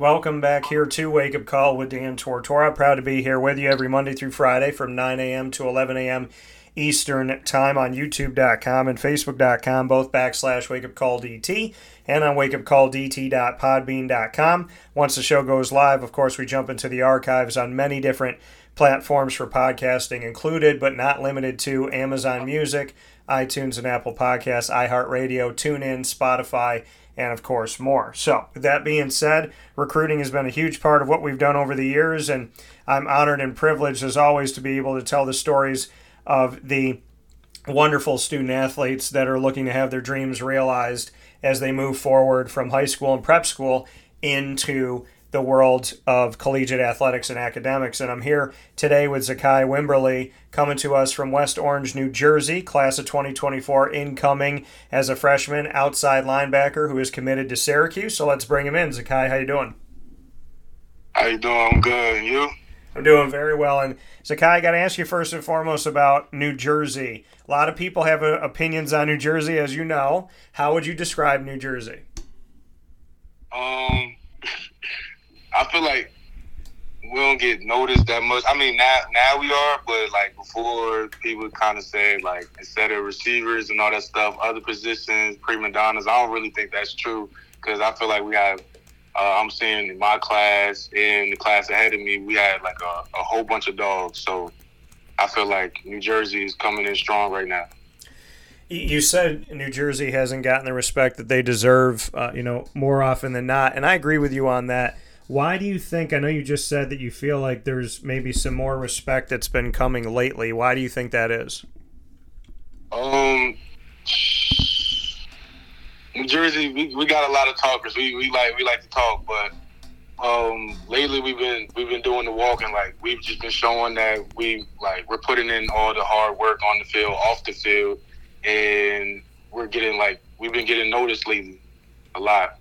Welcome back here to Wake Up Call with Dan Tortora. Proud to be here with you every Monday through Friday from 9 a.m. to 11 a.m. Eastern Time on YouTube.com and Facebook.com, both backslash Wake Up Call DT, and on WakeUpCallDT.podbean.com. Once the show goes live, of course, we jump into the archives on many different platforms for podcasting, included but not limited to Amazon Music, iTunes and Apple Podcasts, iHeartRadio, TuneIn, Spotify, and of course more. So, with that being said, recruiting has been a huge part of what we've done over the years, and I'm honored and privileged as always to be able to tell the stories of the wonderful student athletes that are looking to have their dreams realized as they move forward from high school and prep school into the world of collegiate athletics and academics. And I'm here today with Zekai Wimberly, coming to us from West Orange, New Jersey, class of 2024, incoming as a freshman outside linebacker who is committed to Syracuse. So let's bring him in. Zekai, how you doing? How you doing? I'm good. And you? I'm doing very well. And Zekai, I got to ask you first and foremost about New Jersey. A lot of people have uh, opinions on New Jersey, as you know. How would you describe New Jersey? Um, I feel like we don't get noticed that much. I mean, now now we are, but like before, people kind of say like instead of receivers and all that stuff, other positions, prima donnas. I don't really think that's true because I feel like we have. Uh, I'm seeing in my class, in the class ahead of me, we had like a, a whole bunch of dogs. So I feel like New Jersey is coming in strong right now. You said New Jersey hasn't gotten the respect that they deserve, uh, you know, more often than not, and I agree with you on that. Why do you think? I know you just said that you feel like there's maybe some more respect that's been coming lately. Why do you think that is? Um, New Jersey, we, we got a lot of talkers. We, we like we like to talk, but um, lately we've been we've been doing the walking. Like we've just been showing that we like we're putting in all the hard work on the field, off the field, and we're getting like we've been getting noticed lately a lot.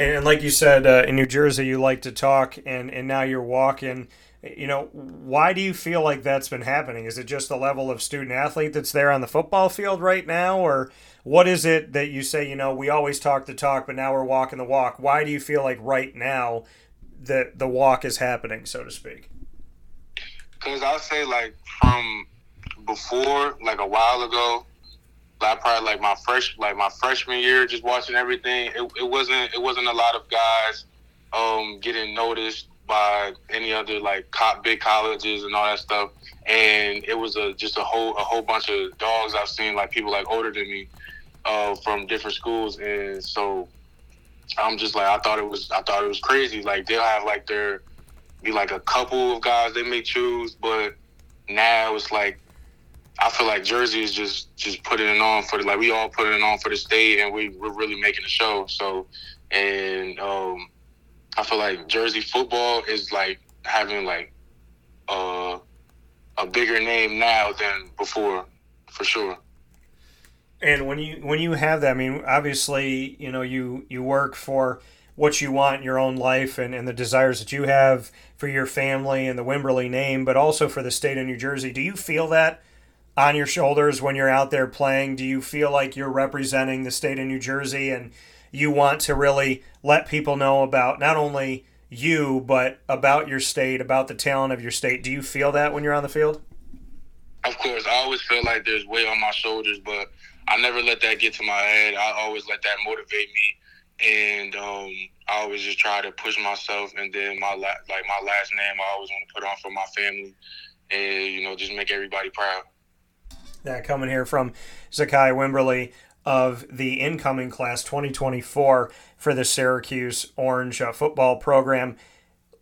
And like you said, uh, in New Jersey, you like to talk, and, and now you're walking. You know, why do you feel like that's been happening? Is it just the level of student athlete that's there on the football field right now, or what is it that you say? You know, we always talk the talk, but now we're walking the walk. Why do you feel like right now that the walk is happening, so to speak? Because I'll say like from before, like a while ago, like probably like my fresh like my freshman year, just watching everything. It, it wasn't it wasn't a lot of guys um, getting noticed by any other like big colleges and all that stuff. And it was a just a whole a whole bunch of dogs I've seen like people like older than me uh, from different schools, and so I'm just like I thought it was I thought it was crazy. Like they'll have like their be like a couple of guys they may choose, but now it's like I feel like Jersey is just just putting it on for the like we all putting it on for the state, and we we're really making a show. So, and um, I feel like Jersey football is like having like uh, a bigger name now than before, for sure. And when you when you have that, I mean, obviously, you know, you you work for what you want in your own life and, and the desires that you have for your family and the Wimberly name, but also for the state of New Jersey. Do you feel that on your shoulders when you're out there playing? Do you feel like you're representing the state of New Jersey and you want to really let people know about not only you, but about your state, about the talent of your state? Do you feel that when you're on the field? Of course, I always feel like there's weight on my shoulders, but I never let that get to my head. I always let that motivate me, and um, I always just try to push myself. And then my la- like my last name, I always want to put on for my family, and you know, just make everybody proud that coming here from Zekai Wimberly of the incoming class 2024 for the Syracuse Orange uh, football program.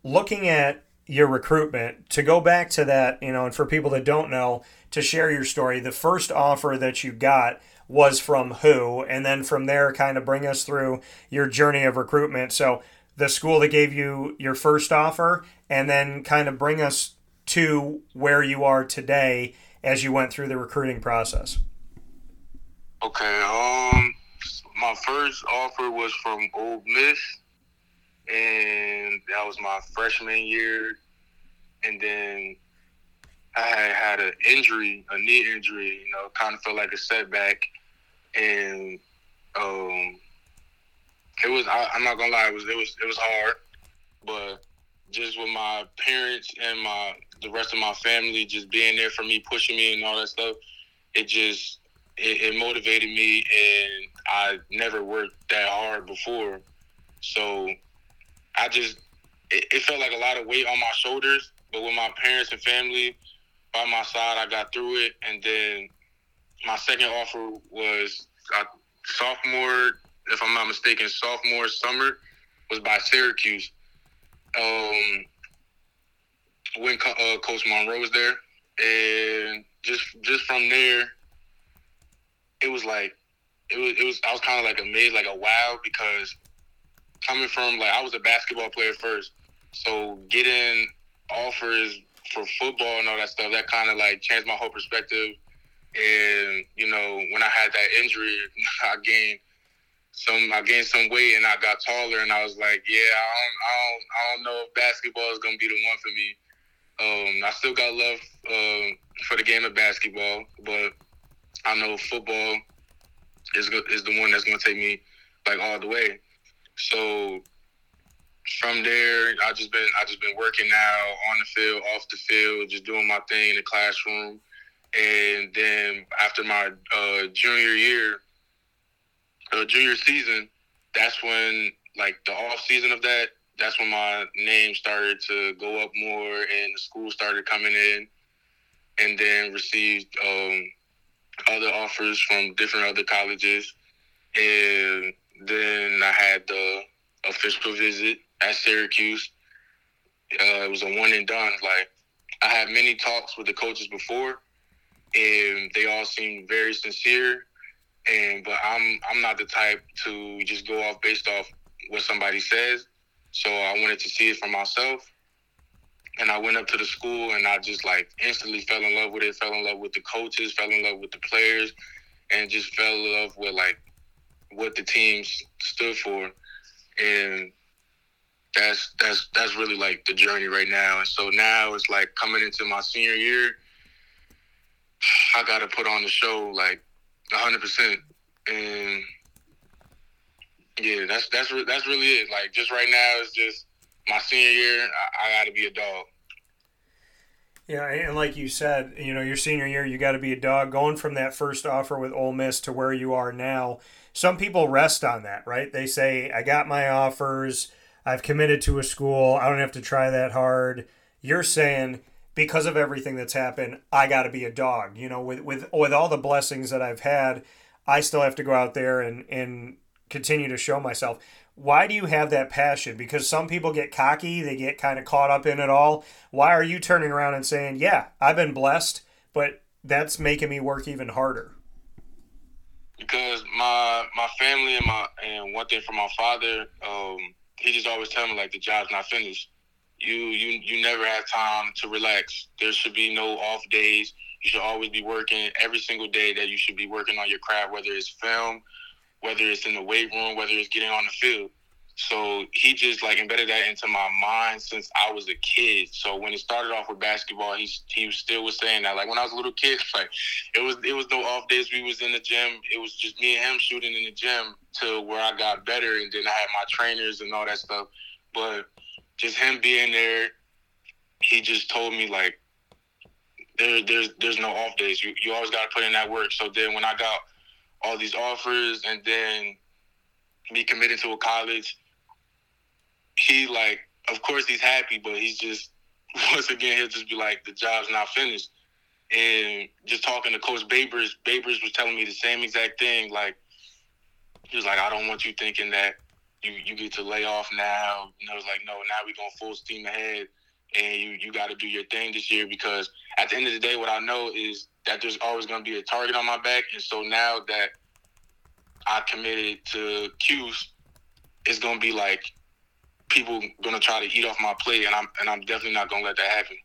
Looking at your recruitment, to go back to that, you know, and for people that don't know, to share your story, the first offer that you got was from who? And then from there, kind of bring us through your journey of recruitment. So, the school that gave you your first offer, and then kind of bring us to where you are today as you went through the recruiting process? Okay. Um, my first offer was from Ole Miss, and that was my freshman year. And then I had had an injury, a knee injury. You know, kind of felt like a setback, and um, it was. I, I'm not gonna lie. It was. It was. It was hard, but just with my parents and my the rest of my family just being there for me, pushing me, and all that stuff, it just it, it motivated me, and I never worked that hard before, so I just it, it felt like a lot of weight on my shoulders. But with my parents and family by my side, I got through it, and then my second offer was uh, sophomore, if I'm not mistaken, sophomore summer was by Syracuse. Um, when uh, Coach Monroe was there, and just just from there, it was like it was it was I was kind of like amazed, like a wow, because coming from like I was a basketball player first, so getting offers for football and all that stuff that kind of like changed my whole perspective. And you know, when I had that injury, I gained some I gained some weight and I got taller and I was like, yeah, I don't I don't I don't know if basketball is gonna be the one for me. Um, I still got love uh, for the game of basketball, but I know football is is the one that's gonna take me like all the way. So from there, I just been I just been working now on the field, off the field, just doing my thing in the classroom. And then after my uh, junior year, uh, junior season, that's when like the off season of that, that's when my name started to go up more, and the school started coming in, and then received um, other offers from different other colleges, and then I had the official visit at Syracuse. Uh, it was a one and done. Like I had many talks with the coaches before, and they all seemed very sincere. And but I'm I'm not the type to just go off based off what somebody says. So I wanted to see it for myself. And I went up to the school and I just like instantly fell in love with it, fell in love with the coaches, fell in love with the players, and just fell in love with like what the teams stood for. And that's that's that's really like the journey right now. And so now it's like coming into my senior year, I got to put on the show like hundred percent, and yeah, that's that's that's really it. Like just right now, it's just my senior year. I, I got to be a dog. Yeah, and like you said, you know, your senior year, you got to be a dog. Going from that first offer with Ole Miss to where you are now, some people rest on that, right? They say, "I got my offers." I've committed to a school. I don't have to try that hard. You're saying because of everything that's happened, I got to be a dog. You know, with with with all the blessings that I've had, I still have to go out there and and continue to show myself. Why do you have that passion? Because some people get cocky, they get kind of caught up in it all. Why are you turning around and saying, "Yeah, I've been blessed, but that's making me work even harder"? Because my my family and my and one thing from my father, um, he just always tell me like the job's not finished. You you you never have time to relax. There should be no off days. You should always be working every single day that you should be working on your craft, whether it's film, whether it's in the weight room, whether it's getting on the field. So he just like embedded that into my mind since I was a kid. So when it started off with basketball, he he still was saying that. Like when I was a little kid, like it was it was no off days. We was in the gym. It was just me and him shooting in the gym to where I got better, and then I had my trainers and all that stuff. But just him being there, he just told me like there there's there's no off days. You you always got to put in that work. So then when I got all these offers, and then me committing to a college he like, of course he's happy, but he's just once again he'll just be like, the job's not finished. And just talking to Coach Babers, Babers was telling me the same exact thing. Like he was like, I don't want you thinking that you you get to lay off now. And I was like, no, now we're going full steam ahead, and you you got to do your thing this year because at the end of the day, what I know is that there's always going to be a target on my back, and so now that I committed to Cuse, it's going to be like people gonna try to eat off my plate, and I'm and I'm definitely not gonna let that happen.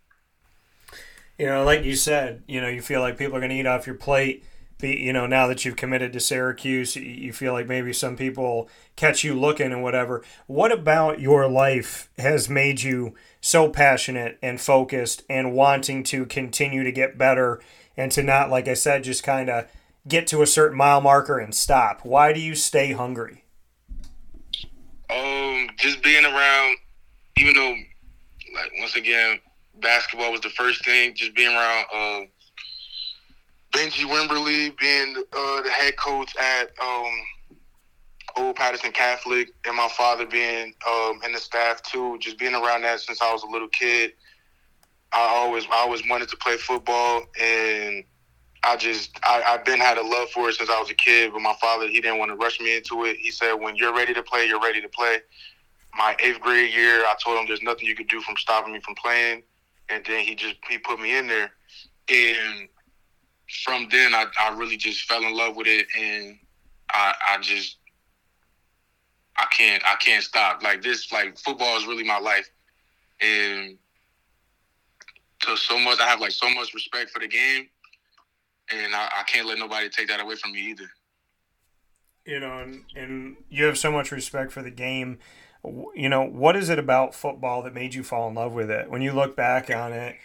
You know, like you said, you know, you feel like people are gonna eat off your plate. You know, now that you've committed to Syracuse, you feel like maybe some people catch you looking and whatever. What about your life has made you so passionate and focused and wanting to continue to get better and to not, like I said, just kind of get to a certain mile marker and stop? Why do you stay hungry? Um, just being around, even though, like once again, basketball was the first thing. Just being around uh, Benjie Wimberly, being uh, the head coach at um, Old Paterson Catholic, and my father being um, in the staff too. Just being around that since I was a little kid. I always, I always wanted to play football, and I just I, I've been had a love for it since I was a kid, but my father he didn't want to rush me into it. He said, "When you're ready to play, you're ready to play." My eighth grade year, I told him there's nothing you could do from stopping me from playing, and then he just he put me in there, and from then I, I really just fell in love with it, and I I just I can't I can't stop like this like football is really my life, and to so much I have like so much respect for the game and I, I can't let nobody take that away from me either. You know, and, and you have so much respect for the game. You know, what is it about football that made you fall in love with it? When you look back on it,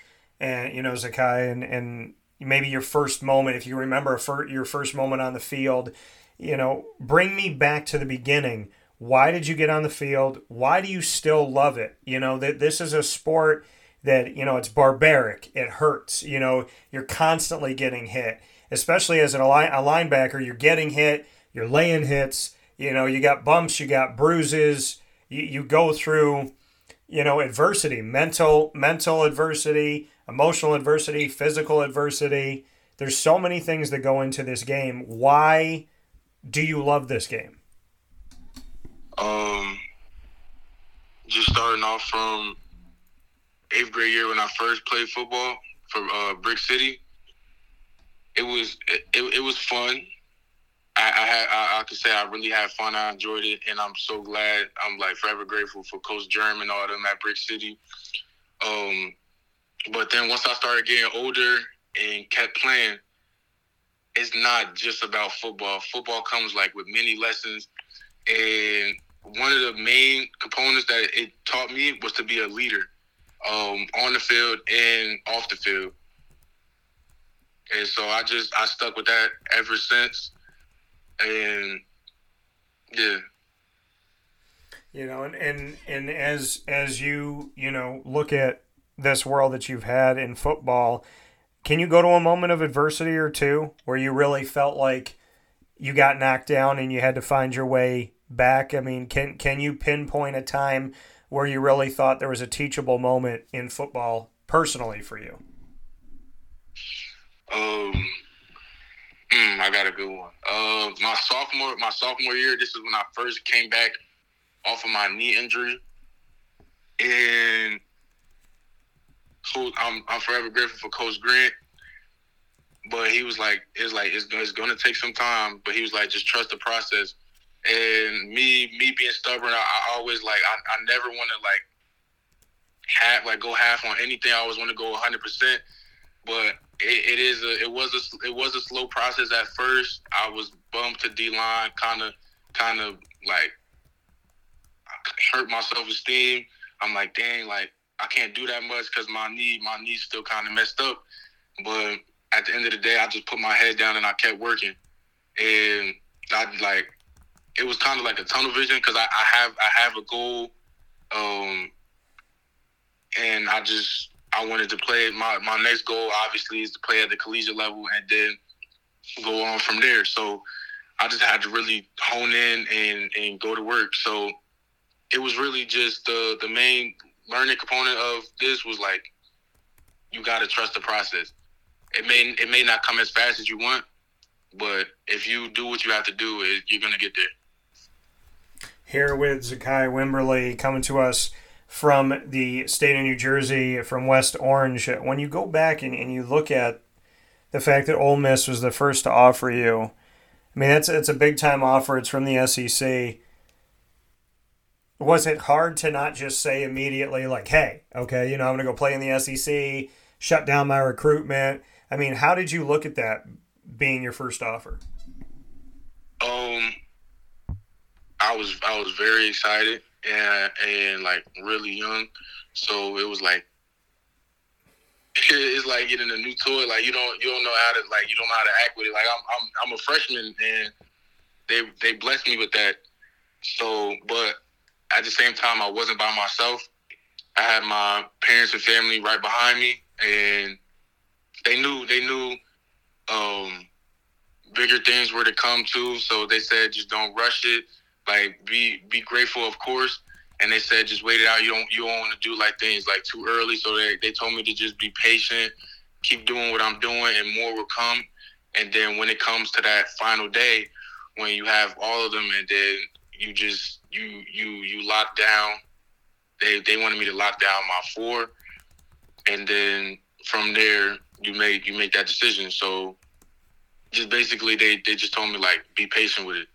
and you know, Zekai, and, and maybe your first moment, if you remember your first moment on the field, you know, bring me back to the beginning. Why did you get on the field? Why do you still love it? You know, that this is a sport that you know it's barbaric. It hurts. You know you're constantly getting hit especially as a, a linebacker. You're getting hit. You're laying hits. You know you got bumps. You got bruises. You, you go through you know adversity mental mental adversity emotional adversity physical adversity there's so many things that go into this game why do you love this game um just starting off from eighth grade year when I first played football for uh, Brick City. It was it, it was fun. I, I had I, I, could say I really had fun. I enjoyed it, and I'm so glad. I'm like forever grateful for Coach Germ and all them at Brick City. Um, but then once I started getting older and kept playing, it's not just about football. Football comes like with many lessons, and one of the main components that it taught me was to be a leader um, on the field and off the field. And so I just I stuck with that ever since. And yeah. You know, and, and and as as you, you know, look at this world that you've had in football, can you go to a moment of adversity or two where you really felt like you got knocked down and you had to find your way back? I mean, can can you pinpoint a time where you really thought there was a teachable moment in football personally for you? Um, mm, I got a good one. Uh, my sophomore, my sophomore year. This is when I first came back off of my knee injury, and I'm I'm forever grateful for Coach Grant. But he was like, it's like it's, it's going to take some time. But he was like, just trust the process and me me being stubborn, I, I always like I, I never want to like half, like go half on anything. I always want to go 100. percent But it, it is a it was a it was a slow process at first. I was bumped to D line, kind of kind of like hurt my self esteem. I'm like, dang, like I can't do that much because my knee my knee's still kind of messed up. But at the end of the day, I just put my head down and I kept working. And I like it was kind of like a tunnel vision because I, I, have I have a goal, um, and I just I wanted to play. My my next goal obviously is to play at the collegiate level and then go on from there. So I just had to really hone in and and go to work. So it was really just the the main learning component of this was like you got to trust the process. It may it may not come as fast as you want, but if you do what you have to do, it, you're gonna get there here with Zekai Wimberly coming to us from the state of New Jersey, from West Orange. When you go back and, and you look at the fact that Ole Miss was the first to offer you, I mean, that's it's a big time offer. It's from the SEC. Was it hard to not just say immediately, like, hey, okay, you know, I'm going to go play in the SEC, shut down my recruitment? I mean, how did you look at that being your first offer? Um, I was I was very excited and and like really young, so it was like it's like getting a new toy. Like you don't you don't know how to like you don't know how to act with it. Like I'm I'm I'm a freshman and they they blessed me with that. So, but at the same time, I wasn't by myself. I had my parents and family right behind me, and they knew they knew um, bigger things were to come too. So they said just don't rush it. Like be be grateful, of course. And they said just wait it out. You don't you don't want to do like things like too early. So they they told me to just be patient, keep doing what I'm doing, and more will come. And then when it comes to that final day, when you have all of them, and then you just you you you lock down. They they wanted me to lock down my four, and then from there you make you make that decision. So just basically they they just told me like be patient with it.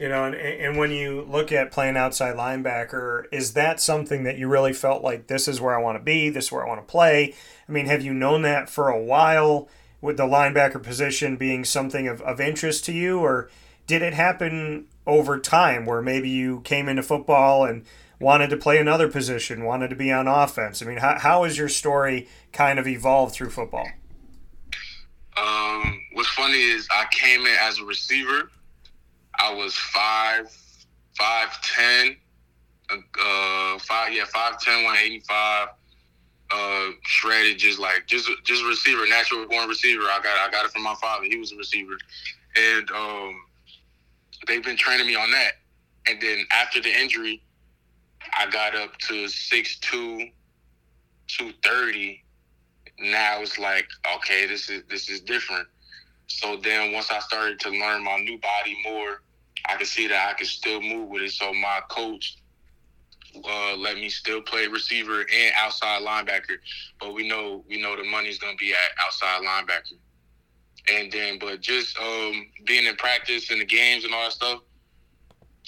You know, and, and when you look at playing outside linebacker, is that something that you really felt like this is where I want to be, this is where I want to play? I mean, have you known that for a while with the linebacker position being something of, of interest to you, or did it happen over time where maybe you came into football and wanted to play another position, wanted to be on offense? I mean, how, how has your story kind of evolved through football? Um, what's funny is I came in as a receiver. I was five, five ten, uh, five yeah, five ten, one eighty five. Uh, shredded, just like just just receiver, natural born receiver. I got I got it from my father. He was a receiver, and um, they've been training me on that. And then after the injury, I got up to six two, two thirty. Now it's like okay this is this is different. So then once i started to learn my new body more i could see that i could still move with it. So my coach uh, let me still play receiver and outside linebacker. But we know we know the money's gonna be at outside linebacker and then but just um, being in practice and the games and all that stuff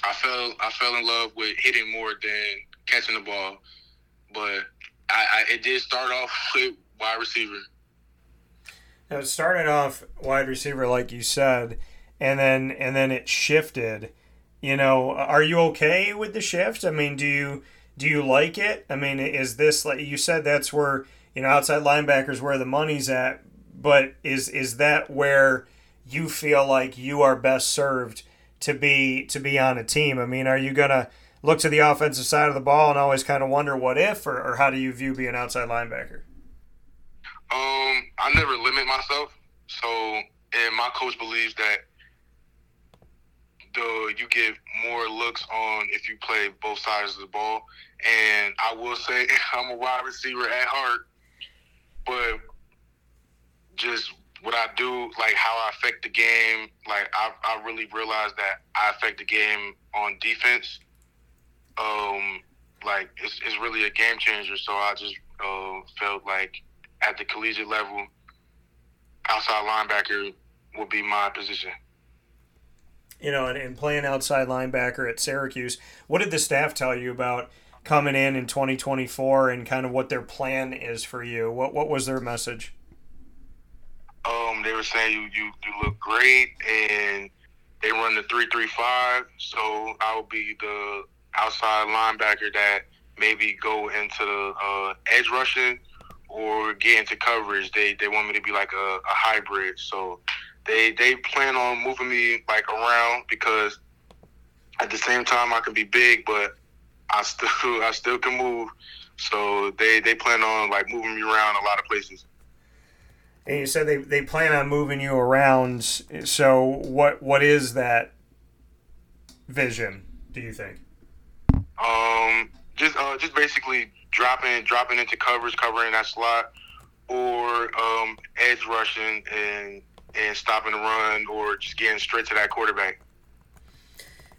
i fell i fell in love with hitting more than catching the ball but I, I it did start off with wide receiver. Now it started off wide receiver, like you said, and then and then it shifted. You know, are you okay with the shift? I mean, do you do you like it? I mean, is this like you said? That's where you know outside linebackers where the money's at. But is is that where you feel like you are best served to be to be on a team? I mean, are you gonna look to the offensive side of the ball and always kind of wonder what if, or, or how do you view being outside linebacker? Um, I never limit myself. So, and my coach believes that the you get more looks on if you play both sides of the ball. And I will say I'm a wide receiver at heart, but just what I do, like how I affect the game, like I, I really realized that I affect the game on defense. Um, like it's, it's really a game changer. So I just uh, felt like at the collegiate level, outside linebacker will be my position. You know, and, and playing outside linebacker at Syracuse, what did the staff tell you about coming in in 2024 and kind of what their plan is for you? What what was their message? Um, they were saying you, you, you look great and they run the three three five, so I will be the outside linebacker that maybe go into the uh, edge rushing or get into coverage. They they want me to be like a, a hybrid. So they they plan on moving me like around because at the same time I can be big, but I still I still can move. So they they plan on like moving me around a lot of places. And you said they, they plan on moving you around. So what what is that vision? Do you think? Um, just uh, just basically dropping dropping into coverage, covering that slot, or um, edge rushing and and stopping the run, or just getting straight to that quarterback.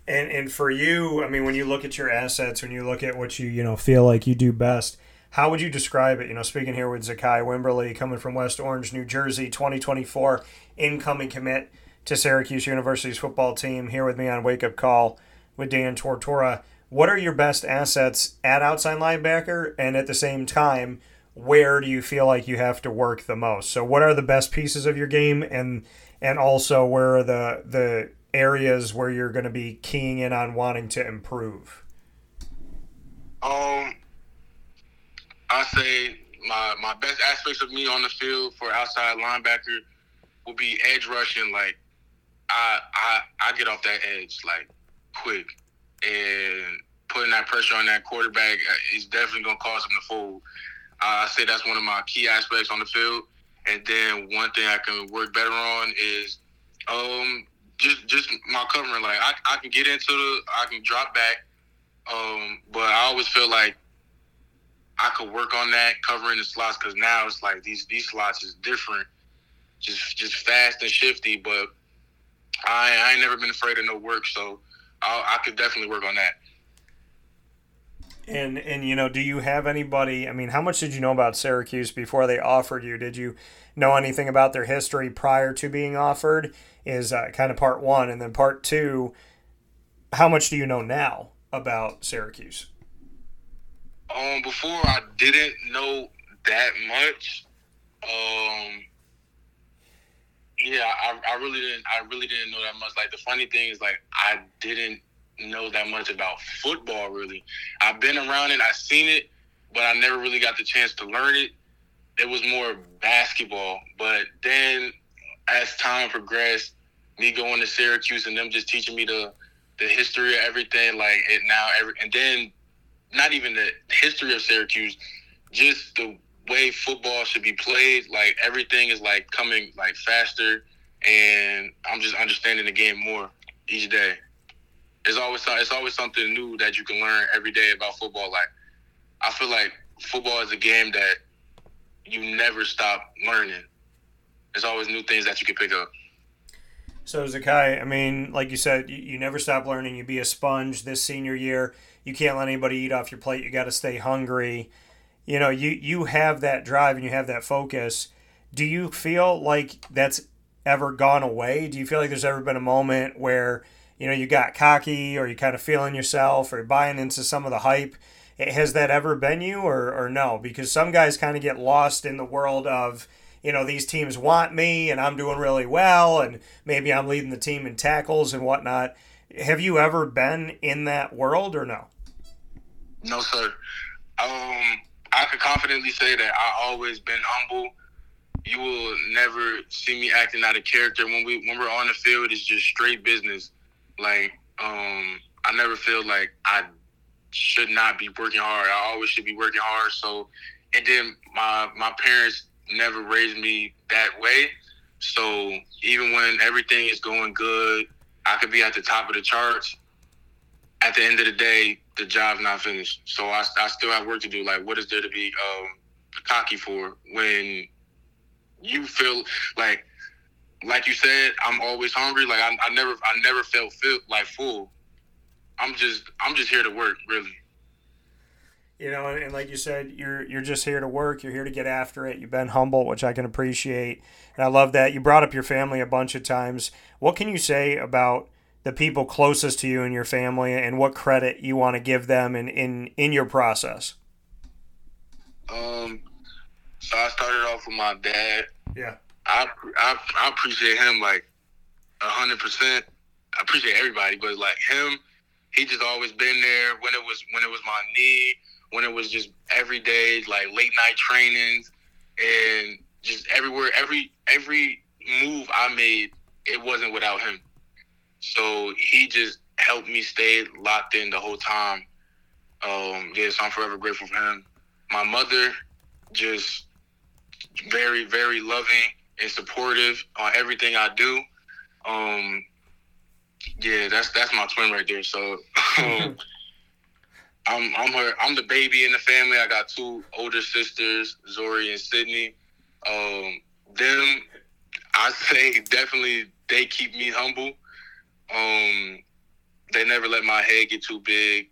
And and for you, I mean, when you look at your assets, when you look at what you you know feel like you do best, how would you describe it? You know, speaking here with Zekai Wimberly, coming from West Orange, New Jersey, 2024 incoming commit to Syracuse University's football team. Here with me on Wake Up Call with Dan Tortora. What are your best assets at outside linebacker? And at the same time where do you feel like you have to work the most? So what are the best pieces of your game? And and also where are the the areas where you're going to be keying in on wanting to improve? Um i say my my best aspects of me on the field for outside linebacker will be edge rushing like i i i get off that edge like quick and putting that pressure on that quarterback uh, is definitely to cause him to fold. Uh, I say that's one of my key aspects on the field. And then one thing I can work better on is um, just just my covering. Like I, I can get into the, I can drop back, um, but I always feel like I could work on that covering the slots because now it's like these these slots is different, just just fast and shifty. But I I ain't never been afraid of no work, so I, I could definitely work on that. And and you know, do you have anybody? I mean, how much did you know about Syracuse before they offered you? Did you know anything about their history prior to being offered? Is uh, kind of part one, and then part two. How much do you know now about Syracuse? Um, before I didn't know that much. Um, yeah, I, I really didn't. I really didn't know that much. Like the funny thing is, like I didn't know that much about football. Really, I've been around it. I've seen it, but I never really got the chance to learn it. It was more basketball. But then, as time progressed, me going to Syracuse and them just teaching me the the history of everything, like it now, every and then not even the history of Syracuse, just the way football should be played. Like everything is like coming like faster, and I'm just understanding the game more each day. It's always it's always something new that you can learn every day about football. Like I feel like football is a game that you never stop learning. There's always new things that you can pick up. So Zekai, I mean, like you said, you, you never stop learning. You be a sponge this senior year. You can't let anybody eat off your plate. You got to stay hungry you know you you have that drive and you have that focus do you feel like that's ever gone away do you feel like there's ever been a moment where you know you got cocky or you kind of feeling yourself or buying into some of the hype has that ever been you or, or no because some guys kind of get lost in the world of you know these teams want me and i'm doing really well and maybe i'm leading the team in tackles and whatnot have you ever been in that world or no no sir um I could confidently say that I always been humble. You will never see me acting out of character when we when we're on the field. It's just straight business. Like um, I never feel like I should not be working hard. I always should be working hard. So, and then my my parents never raised me that way. So even when everything is going good, I could be at the top of the charts. At the end of the day, the job's not finished. So I, I still have work to do. Like, what is there to be um, cocky for when you feel like, like you said, I'm always hungry. Like I, I never, I never felt feel like full. I'm just, I'm just here to work, really. You know, and, like you said, you're you're just here to work. You're here to get after it. You've been humble, which I can appreciate, and I love that. You brought up your family a bunch of times. What can you say about? the people closest to you and your family and what credit you want to give them in, in, in your process? Um, so I started off with my dad. Yeah. I, I, I appreciate him like a hundred percent. I appreciate everybody, but like him, he just always been there when it was when it was my need, when it was just every day like late night trainings, and just everywhere every every move I made, it wasn't without him. So he just helped me stay locked in the whole time. Um, yeah, so I'm forever grateful for him. My mother, just very, very loving and supportive on everything I do. Um, yeah, that's that's my twin right there. So um, I'm I'm her I'm the baby in the family. I got two older sisters, Zori and Sydney. Um, them, I say definitely they keep me humble. Um, they never let my head get too big.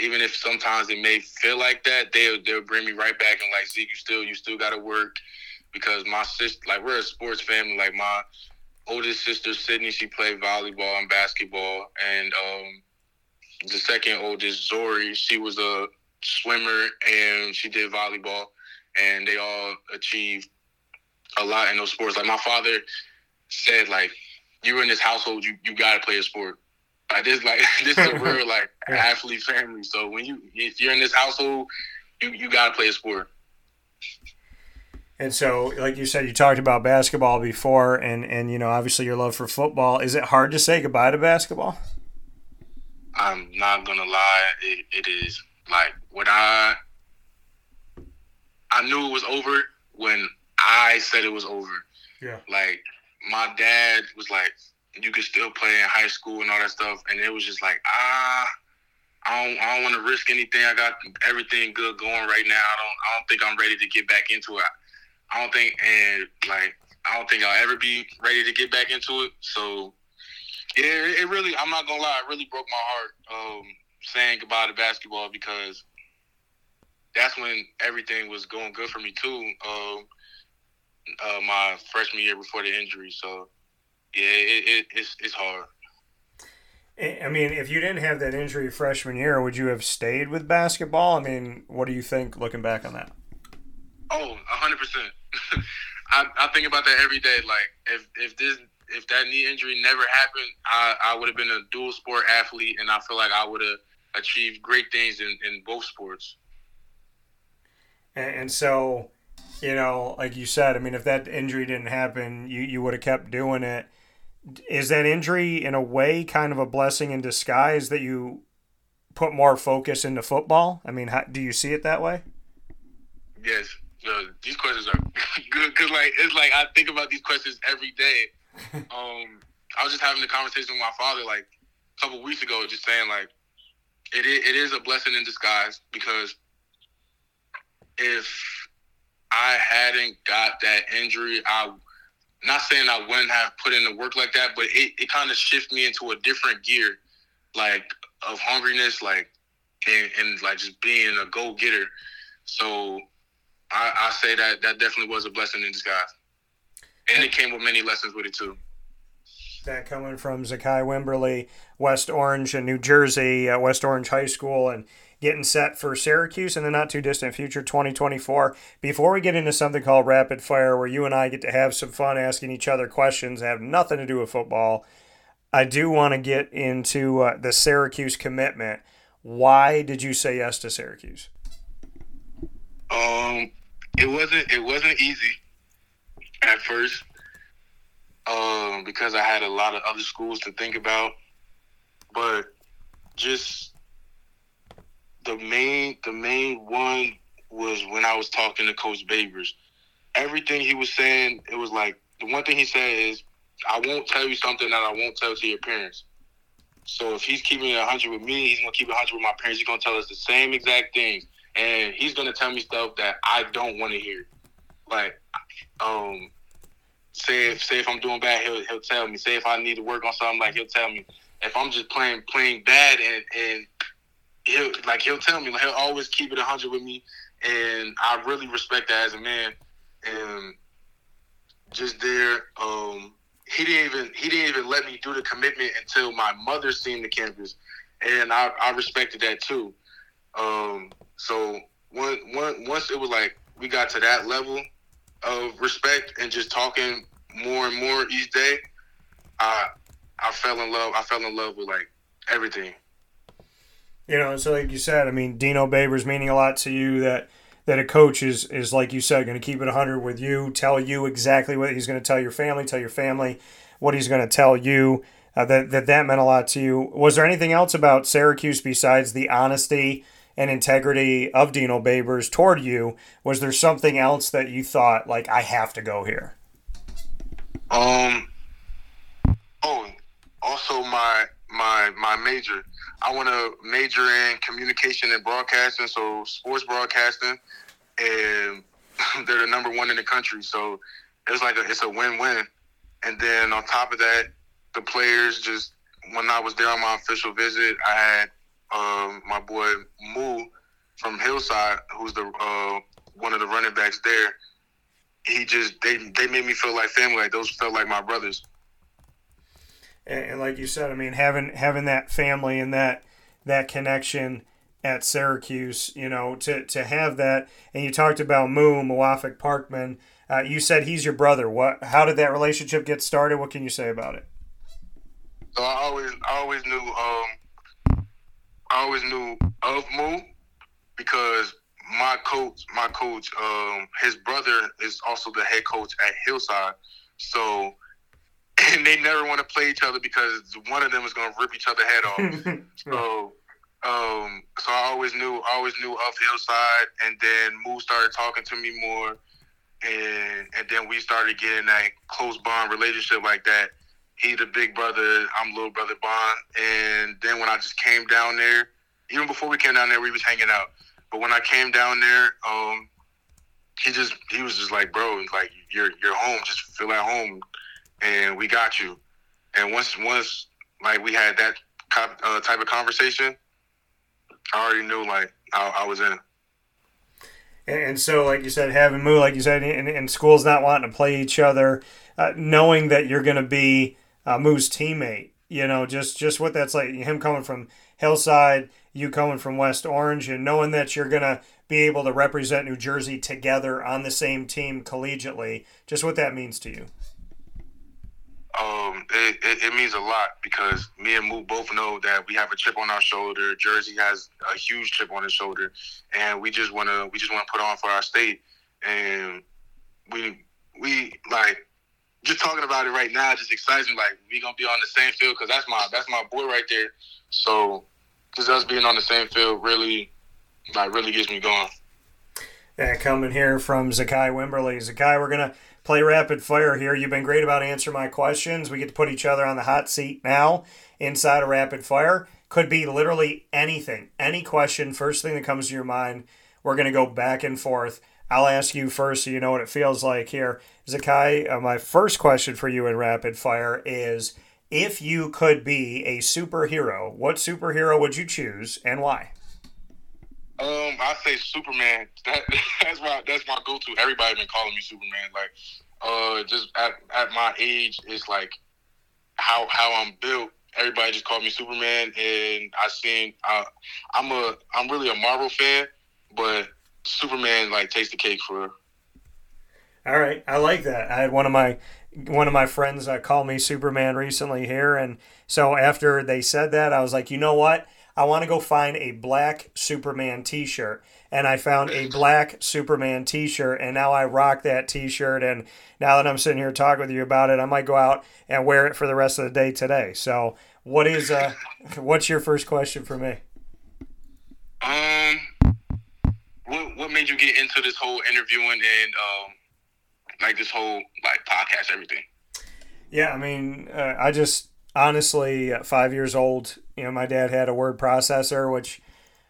Even if sometimes it may feel like that, they'll they'll bring me right back and like, Zeke, you still you still got to work because my sister, like we're a sports family. Like my oldest sister Sydney, she played volleyball and basketball, and um, the second oldest Zori, she was a swimmer and she did volleyball, and they all achieved a lot in those sports. Like my father said, like you're in this household, you you gotta play a sport. Like this, like this is a real like athlete family. So when you if you're in this household, you you gotta play a sport. And so, like you said, you talked about basketball before, and and you know obviously your love for football. Is it hard to say goodbye to basketball? I'm not gonna lie, it, it is like when I I knew it was over when I said it was over. Yeah. Like my dad was like, you could still play in high school and all that stuff, and it was just like ah. I don't, I don't want to risk anything. I got everything good going right now. I don't, I don't think I'm ready to get back into it. I don't think, and like, I don't think I'll ever be ready to get back into it. So, yeah, it really, I'm not gonna lie, it really broke my heart um, saying goodbye to basketball because that's when everything was going good for me too. Um, uh, my freshman year before the injury, so yeah, it, it, it's it's hard. I mean, if you didn't have that injury freshman year, would you have stayed with basketball? I mean, what do you think looking back on that? Oh, hundred percent. I, I think about that every day. Like if if this if that knee injury never happened, I, I would have been a dual sport athlete, and I feel like I would have achieved great things in, in both sports. And, and so, you know, like you said, I mean, if that injury didn't happen, you, you would have kept doing it is that injury in a way kind of a blessing in disguise that you put more focus into football? I mean, how, do you see it that way? Yes. Uh, these questions are good because, like, it's like I think about these questions every day. um, I was just having a conversation with my father like a couple weeks ago, just saying like it is, it is a blessing in disguise because if I hadn't got that injury, I not saying I wouldn't have put in the work like that, but it, it kind of shifted me into a different gear, like of hungriness, like and, and like just being a go getter. So I, I say that that definitely was a blessing in disguise, and it came with many lessons with it too. That coming from Zekai Wimberly, West Orange in New Jersey, uh, West Orange High School, and getting set for Syracuse in the not too distant future, 2024. Before we get into something called Rapid Fire, where you and I get to have some fun asking each other questions that have nothing to do with football, I do want to get into uh, the Syracuse commitment. Why did you say yes to Syracuse? Um, it wasn't it wasn't easy at first, um, because I had a lot of other schools to think about, but just the main the main one was when I was talking to Coach Babers. Everything he was saying, it was like the one thing he said is, "I won't tell you something that I won't tell to your parents." So if he's keeping it 100 with me, he's gonna keep it 100 with my parents. He's gonna tell us the same exact things, and he's gonna tell me stuff that I don't want to hear. Like, um, say if say if I'm doing bad, he'll he'll tell me. Say if I need to work on something, like he'll tell me. If I'm just playing playing bad and and he'll like he'll tell me like he'll always keep it hundred with me, and I really respect that as a man. And just there, um, he didn't even he didn't even let me do the commitment until my mother seen the campus, and I, I respected that too. Um, so one, one, once it was like we got to that level of respect and just talking more and more each day, I I fell in love. I fell in love with like everything. You know, so like you said, I mean, Dino Babers meaning a lot to you that that a coach is is like you said going to keep it 100 with you, tell you exactly what he's going to tell your family, tell your family what he's going to tell you. Uh, that, that that meant a lot to you. Was there anything else about Syracuse besides the honesty and integrity of Dino Babers toward you? Was there something else that you thought like I have to go here? Um. Oh, also my my my major. I want to major in communication and broadcasting, so sports broadcasting, and they're the number one in the country. So it's like a, it's a win-win. And then on top of that, the players just when I was there on my official visit, I had um, my boy Moo from Hillside, who's the uh, one of the running backs there. He just they they made me feel like family. Like those felt like my brothers and, and like you said, I mean, having having that family and that that connection at Syracuse, you know, to, to have that, and you talked about Moo Muwafiq Parkman. Uh, you said he's your brother. What? How did that relationship get started? What can you say about it? So I always, I always knew, um, I always knew of Moo because my coach, my coach, um, his brother is also the head coach at Hillside. So and they never want to play each other because one of them is going to rip each other head off. so, um, so I always knew, I always knew of Hillside, and then Moo started talking to me more, and and then we started getting that close bond relationship like that. He the big brother, I'm little brother bond, and then when I just came down there, even before we came down there, we was hanging out. But when I came down there, um, he just he was just like, bro, like you're you're home, just feel at home, and we got you. And once once like we had that uh, type of conversation, I already knew like I, I was in. And, so, like you said, having Moo, like you said, in, in schools not wanting to play each other, uh, knowing that you're going to be uh, Moo's teammate, you know, just just what that's like. Him coming from Hillside, you coming from West Orange, and knowing that you're to be able to represent New Jersey together on the same team collegiately, just what that means to you. Um, it, it, it, means a lot because me and Moo both know that we have a chip on our shoulder. Jersey has a huge chip on his shoulder, and we just wanna we just wanna put on for our state. And we we like just talking about it right now just excites me. Like we gonna be on the same field because that's my that's my boy right there. So just us being on the same field really like really gets me going. Yeah, coming here from Zekai Wimberly. Zekai, we're gonna play rapid fire here. You've been great about answering my questions. We get to put each other on the hot seat now inside a rapid fire. Could be literally anything, any question, first thing that comes to your mind. We're to go back and forth. I'll ask you first so you know what it feels like here. Zekai, uh, my first question for you in rapid fire is if you could be a superhero, what superhero would you choose and why? Um, I say Superman. That that's my that's my go to. Everybody been calling me Superman. Like, uh, just at at my age, it's like how how I'm built. Everybody just called me Superman, and I seen uh, I'm a I'm really a Marvel fan, but Superman like takes the cake for. All right, I like that. I had one of my one of my friends uh, call me Superman recently here, and so after they said that, I was like, you know what? I want to go find a black Superman t shirt. And I found a black Superman t shirt, and now I rock that t shirt. And now that I'm sitting here talking with you about it, I might go out and wear it for the rest of the day today. So, what is, uh, what's your first question for me? Um, what, what made you get into this whole interviewing and, um, like this whole like podcast, everything? Yeah, I mean, uh, I just honestly, at five years old, you know, my dad had a word processor, which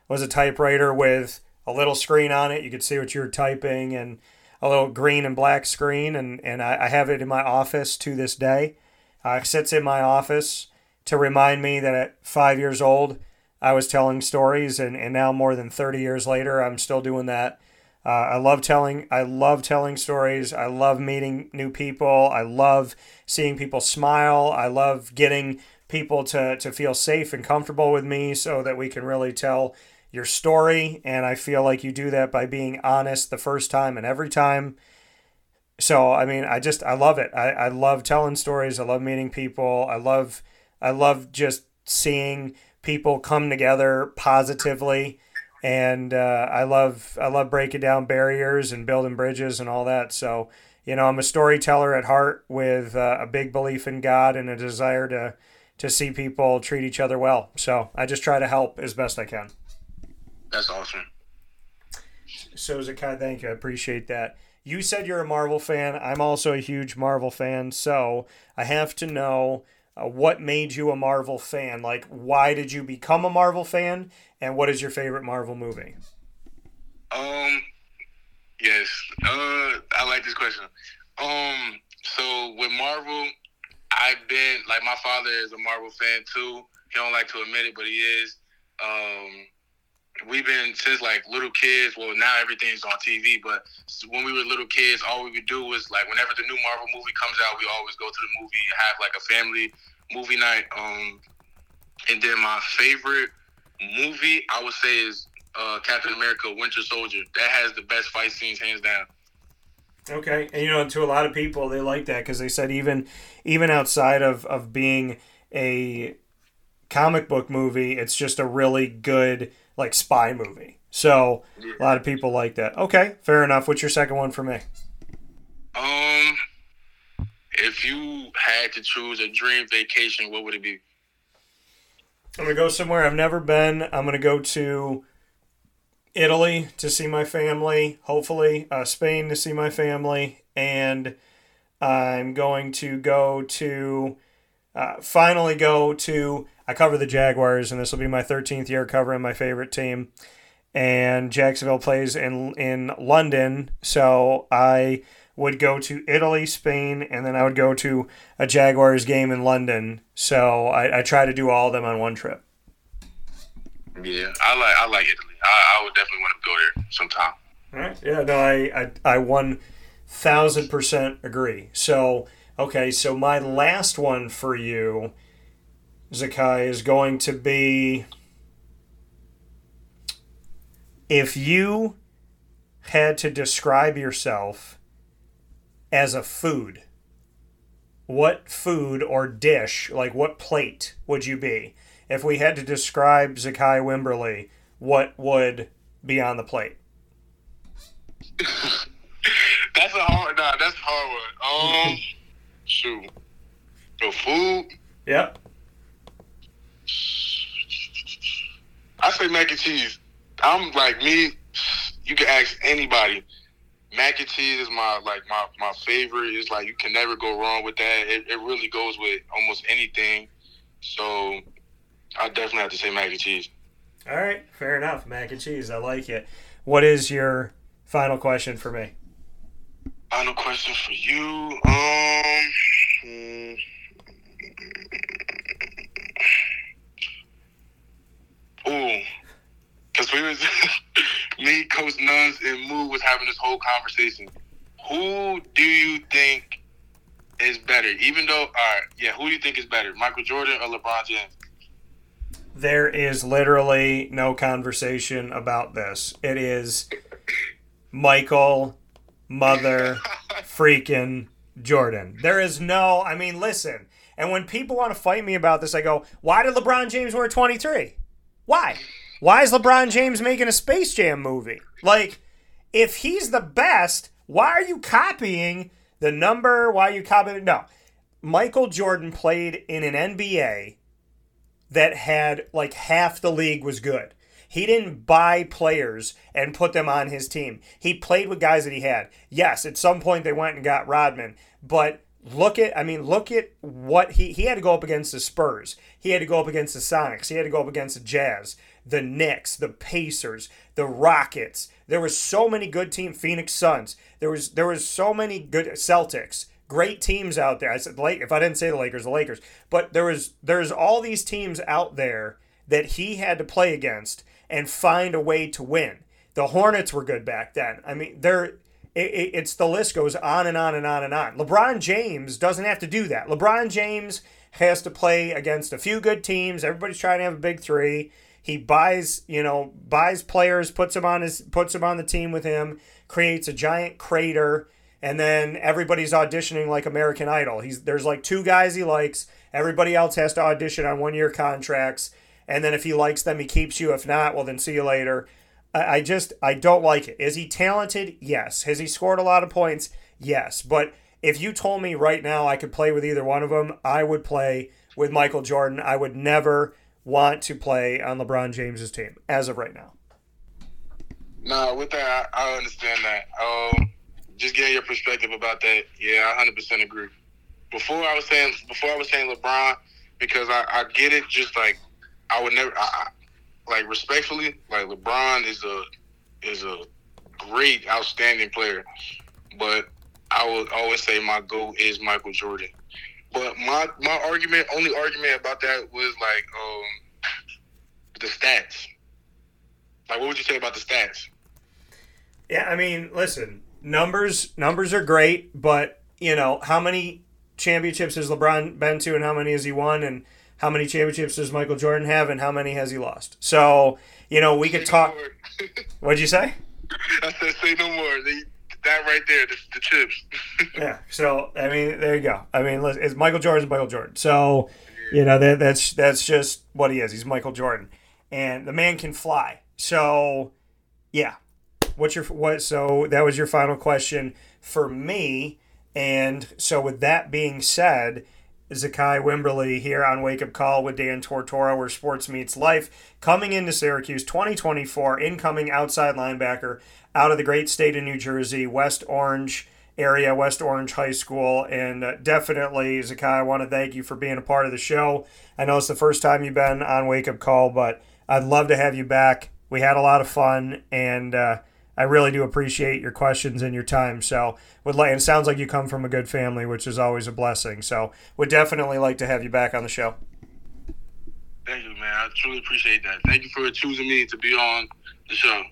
was a typewriter with a little screen on it. You could see what you were typing and a little green and black screen. And, and I, I have it in my office to this day. Uh, it sits in my office to remind me that at five years old, I was telling stories. And, and now, more than 30 years later, I'm still doing that. Uh, I love telling. I love telling stories. I love meeting new people. I love seeing people smile. I love getting people to, to feel safe and comfortable with me so that we can really tell your story. And I feel like you do that by being honest the first time and every time. So, I mean, I just, I love it. I, I love telling stories. I love meeting people. I love, I love just seeing people come together positively. And uh, I love, I love breaking down barriers and building bridges and all that. So, you know, I'm a storyteller at heart with uh, a big belief in God and a desire to to see people treat each other well. So I just try to help as best I can. That's awesome. So Zekai, thank you. I appreciate that. You said you're a Marvel fan. I'm also a huge Marvel fan. So I have to know uh, what made you a Marvel fan. Like, why did you become a Marvel fan? And what is your favorite Marvel movie? Um, yes. Uh, I like this question. Um, so with Marvel, I've been like my father is a Marvel fan too. He don't like to admit it, but he is. Um, we've been since like little kids. Well, now everything's on TV, but when we were little kids, all we would do was like whenever the new Marvel movie comes out, we always go to the movie, have like a family movie night. Um, and then my favorite movie I would say is uh, Captain America: Winter Soldier. That has the best fight scenes, hands down. Okay, and you know, to a lot of people, they like that because they said even even outside of of being a comic book movie, it's just a really good like spy movie. So a lot of people like that. Okay, fair enough. What's your second one for me? Um, if you had to choose a dream vacation, what would it be? I'm gonna go somewhere I've never been. I'm gonna go to Italy to see my family. Hopefully, uh, Spain to see my family, and I'm going to go to uh, finally go to. I cover the Jaguars, and this will be my 13th year covering my favorite team. And Jacksonville plays in in London, so I would go to Italy, Spain, and then I would go to a Jaguars game in London. So I, I try to do all of them on one trip. Yeah, I like I like Italy. I, I would definitely want to go there sometime. All right. Yeah. No, I I, I one thousand percent agree. So okay, so my last one for you, Zekai, is going to be if you had to describe yourself as a food, what food or dish, like what plate would you be? If we had to describe Zekai Wimberly, what would be on the plate? that's a hard. Nah, that's a hard one. Um, shoot, the food. Yep. I say mac and cheese. I'm like me. You can ask anybody mac and cheese is my like my my favorite. It's like you can never go wrong with that. It, it really goes with almost anything. So I definitely have to say mac and cheese. All right, fair enough. Mac and cheese, I like it. What is your final question for me? Final question for you. Um. Ooh, because we was me, Coach Nuns, and Moo was having this whole conversation. Who do you think is better? Even though, all right, yeah, who do you think is better, Michael Jordan or LeBron James? There is literally no conversation about this. It is Michael, mother, freaking Jordan. There is no, I mean, listen. And when people want to fight me about this, I go, why did LeBron James wear 23? Why? Why is LeBron James making a Space Jam movie? Like, if he's the best, why are you copying the number? Why are you copying? No. Michael Jordan played in an NBA that had like half the league was good. He didn't buy players and put them on his team. He played with guys that he had. Yes, at some point they went and got Rodman, but look at I mean look at what he he had to go up against the Spurs. He had to go up against the Sonics. He had to go up against the Jazz the Knicks, the Pacers, the Rockets. There was so many good teams. Phoenix Suns. There was there was so many good Celtics. Great teams out there. I said if I didn't say the Lakers, the Lakers. But there was there's all these teams out there that he had to play against and find a way to win. The Hornets were good back then. I mean, they're it, it, it's the list goes on and on and on and on. LeBron James doesn't have to do that. LeBron James has to play against a few good teams. Everybody's trying to have a big three. He buys, you know, buys players, puts them on his puts them on the team with him, creates a giant crater, and then everybody's auditioning like American Idol. He's there's like two guys he likes. Everybody else has to audition on one year contracts, and then if he likes them, he keeps you. If not, well then see you later. I, I just I don't like it. Is he talented? Yes. Has he scored a lot of points? Yes. But if you told me right now I could play with either one of them, I would play with Michael Jordan. I would never want to play on LeBron James's team as of right now. No, with that, I, understand that. Um, just getting your perspective about that, yeah, I hundred percent agree. Before I was saying, before I was saying LeBron, because I, I get it. Just like I would never, I, like respectfully, like LeBron is a is a great, outstanding player, but I would always say my goal is Michael Jordan. But my my argument, only argument about that was like um the stats. Like, what would you say about the stats? Yeah, I mean, listen, numbers numbers are great, but you know how many championships has LeBron been to, and how many has he won, and how many championships does Michael Jordan have, and how many has he lost? So you know we could talk. What'd you say? I said, say no more. They, that right there, the, the chips. yeah. So I mean, there you go. I mean, it's Michael Jordan's Michael Jordan. So you know that that's that's just what he is. He's Michael Jordan, and the man can fly. So yeah. What's your what? So that was your final question for me. And so, with that being said, Zekai Wimberly here on Wake Up Call with Dan Tortora, where sports meets life, coming into Syracuse 2024, incoming outside linebacker out of the great state of New Jersey, West Orange area, West Orange High School. And uh, definitely, Zekai, I want to thank you for being a part of the show. I know it's the first time you've been on Wake Up Call, but I'd love to have you back. We had a lot of fun, and uh, I really do appreciate your questions and your time. So, would like, it sounds like you come from a good family, which is always a blessing. So, would definitely like to have you back on the show. Thank you, man. I truly appreciate that. Thank you for choosing me to be on the show.